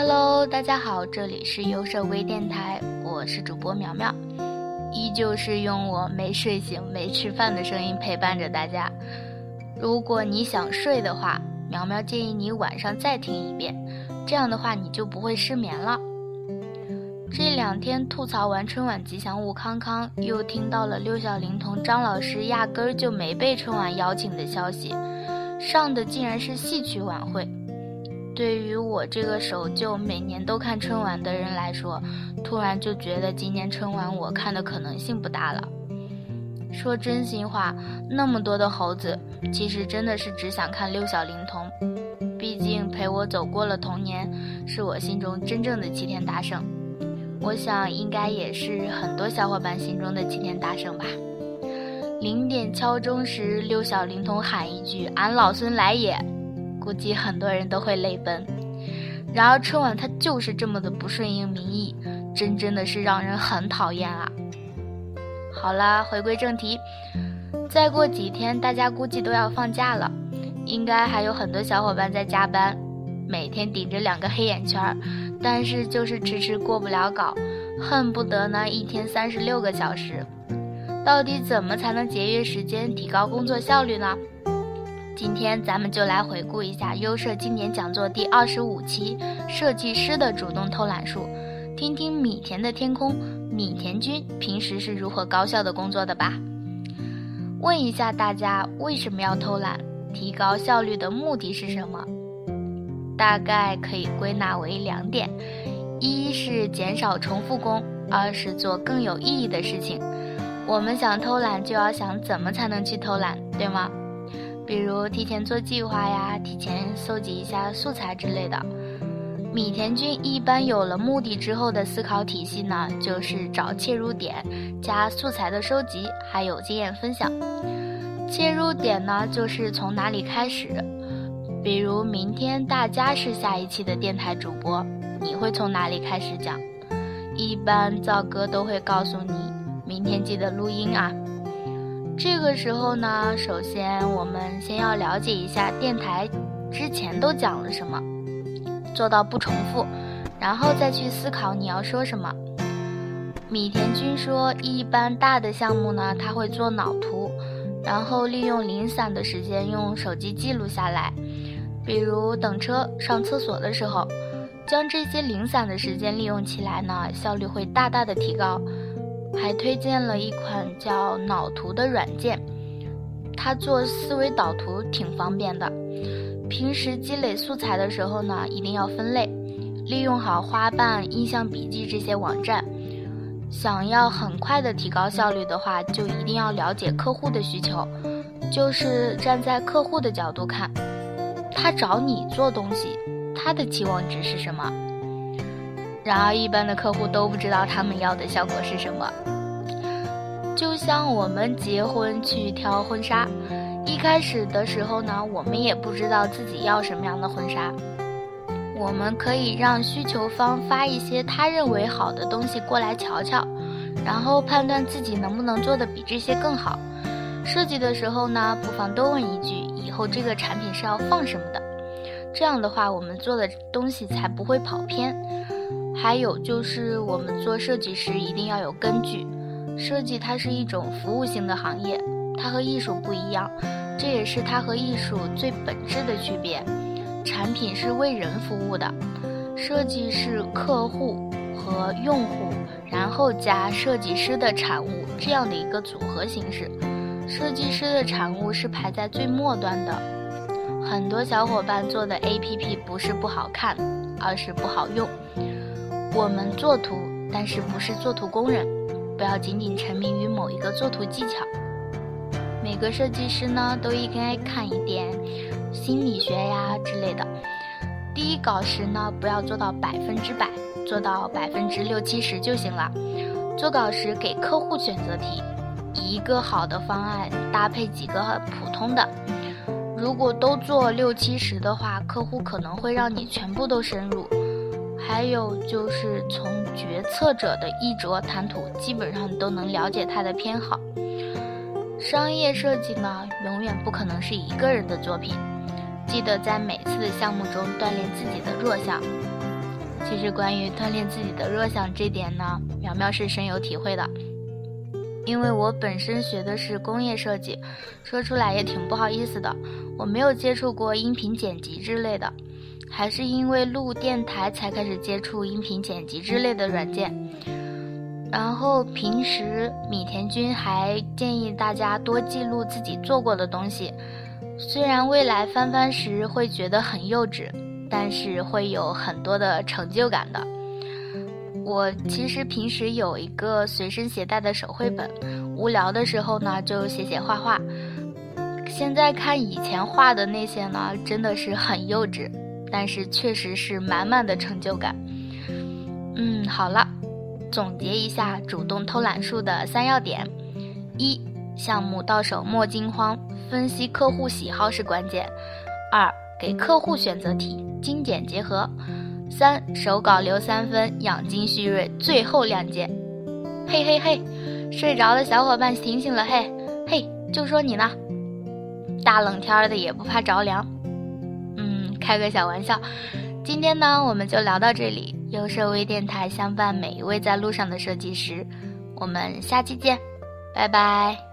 Hello，大家好，这里是优设微电台，我是主播苗苗，依旧是用我没睡醒、没吃饭的声音陪伴着大家。如果你想睡的话，苗苗建议你晚上再听一遍，这样的话你就不会失眠了。这两天吐槽完春晚吉祥物康康，又听到了六小龄童张老师压根儿就没被春晚邀请的消息，上的竟然是戏曲晚会。对于我这个守旧每年都看春晚的人来说，突然就觉得今年春晚我看的可能性不大了。说真心话，那么多的猴子，其实真的是只想看六小龄童，毕竟陪我走过了童年，是我心中真正的齐天大圣。我想应该也是很多小伙伴心中的齐天大圣吧。零点敲钟时，六小龄童喊一句“俺老孙来也”，估计很多人都会泪奔。然而春晚它就是这么的不顺应民意，真真的是让人很讨厌啊。好了，回归正题，再过几天大家估计都要放假了，应该还有很多小伙伴在加班，每天顶着两个黑眼圈。但是就是迟迟过不了稿，恨不得呢一天三十六个小时。到底怎么才能节约时间、提高工作效率呢？今天咱们就来回顾一下优设经典讲座第二十五期《设计师的主动偷懒术》，听听米田的天空，米田君平时是如何高效的工作的吧。问一下大家，为什么要偷懒？提高效率的目的是什么？大概可以归纳为两点：一是减少重复工，二是做更有意义的事情。我们想偷懒，就要想怎么才能去偷懒，对吗？比如提前做计划呀，提前搜集一下素材之类的。米田君一般有了目的之后的思考体系呢，就是找切入点，加素材的收集，还有经验分享。切入点呢，就是从哪里开始。比如明天大家是下一期的电台主播，你会从哪里开始讲？一般赵哥都会告诉你，明天记得录音啊。这个时候呢，首先我们先要了解一下电台之前都讲了什么，做到不重复，然后再去思考你要说什么。米田君说，一般大的项目呢，他会做脑图，然后利用零散的时间用手机记录下来。比如等车、上厕所的时候，将这些零散的时间利用起来呢，效率会大大的提高。还推荐了一款叫脑图的软件，它做思维导图挺方便的。平时积累素材的时候呢，一定要分类，利用好花瓣、印象笔记这些网站。想要很快的提高效率的话，就一定要了解客户的需求，就是站在客户的角度看。他找你做东西，他的期望值是什么？然而，一般的客户都不知道他们要的效果是什么。就像我们结婚去挑婚纱，一开始的时候呢，我们也不知道自己要什么样的婚纱。我们可以让需求方发一些他认为好的东西过来瞧瞧，然后判断自己能不能做的比这些更好。设计的时候呢，不妨多问一句。以后这个产品是要放什么的？这样的话，我们做的东西才不会跑偏。还有就是，我们做设计师一定要有根据。设计它是一种服务性的行业，它和艺术不一样，这也是它和艺术最本质的区别。产品是为人服务的，设计是客户和用户，然后加设计师的产物这样的一个组合形式。设计师的产物是排在最末端的，很多小伙伴做的 APP 不是不好看，而是不好用。我们做图，但是不是做图工人，不要仅仅沉迷于某一个做图技巧。每个设计师呢，都应该看一点心理学呀之类的。第一稿时呢，不要做到百分之百，做到百分之六七十就行了。做稿时给客户选择题。一个好的方案搭配几个普通的，如果都做六七十的话，客户可能会让你全部都深入。还有就是从决策者的衣着谈吐，基本上都能了解他的偏好。商业设计呢，永远不可能是一个人的作品，记得在每次的项目中锻炼自己的弱项。其实关于锻炼自己的弱项这点呢，苗苗是深有体会的。因为我本身学的是工业设计，说出来也挺不好意思的。我没有接触过音频剪辑之类的，还是因为录电台才开始接触音频剪辑之类的软件。然后平时米田君还建议大家多记录自己做过的东西，虽然未来翻翻时会觉得很幼稚，但是会有很多的成就感的。我其实平时有一个随身携带的手绘本，无聊的时候呢就写写画画。现在看以前画的那些呢，真的是很幼稚，但是确实是满满的成就感。嗯，好了，总结一下主动偷懒术的三要点：一、项目到手莫惊慌，分析客户喜好是关键；二、给客户选择题，精简结合。三手稿留三分，养精蓄锐，最后亮剑。嘿嘿嘿，睡着的小伙伴醒醒了嘿，嘿，就说你呢，大冷天的也不怕着凉。开个小玩笑。今天呢，我们就聊到这里。优设微电台相伴每一位在路上的设计师，我们下期见，拜拜。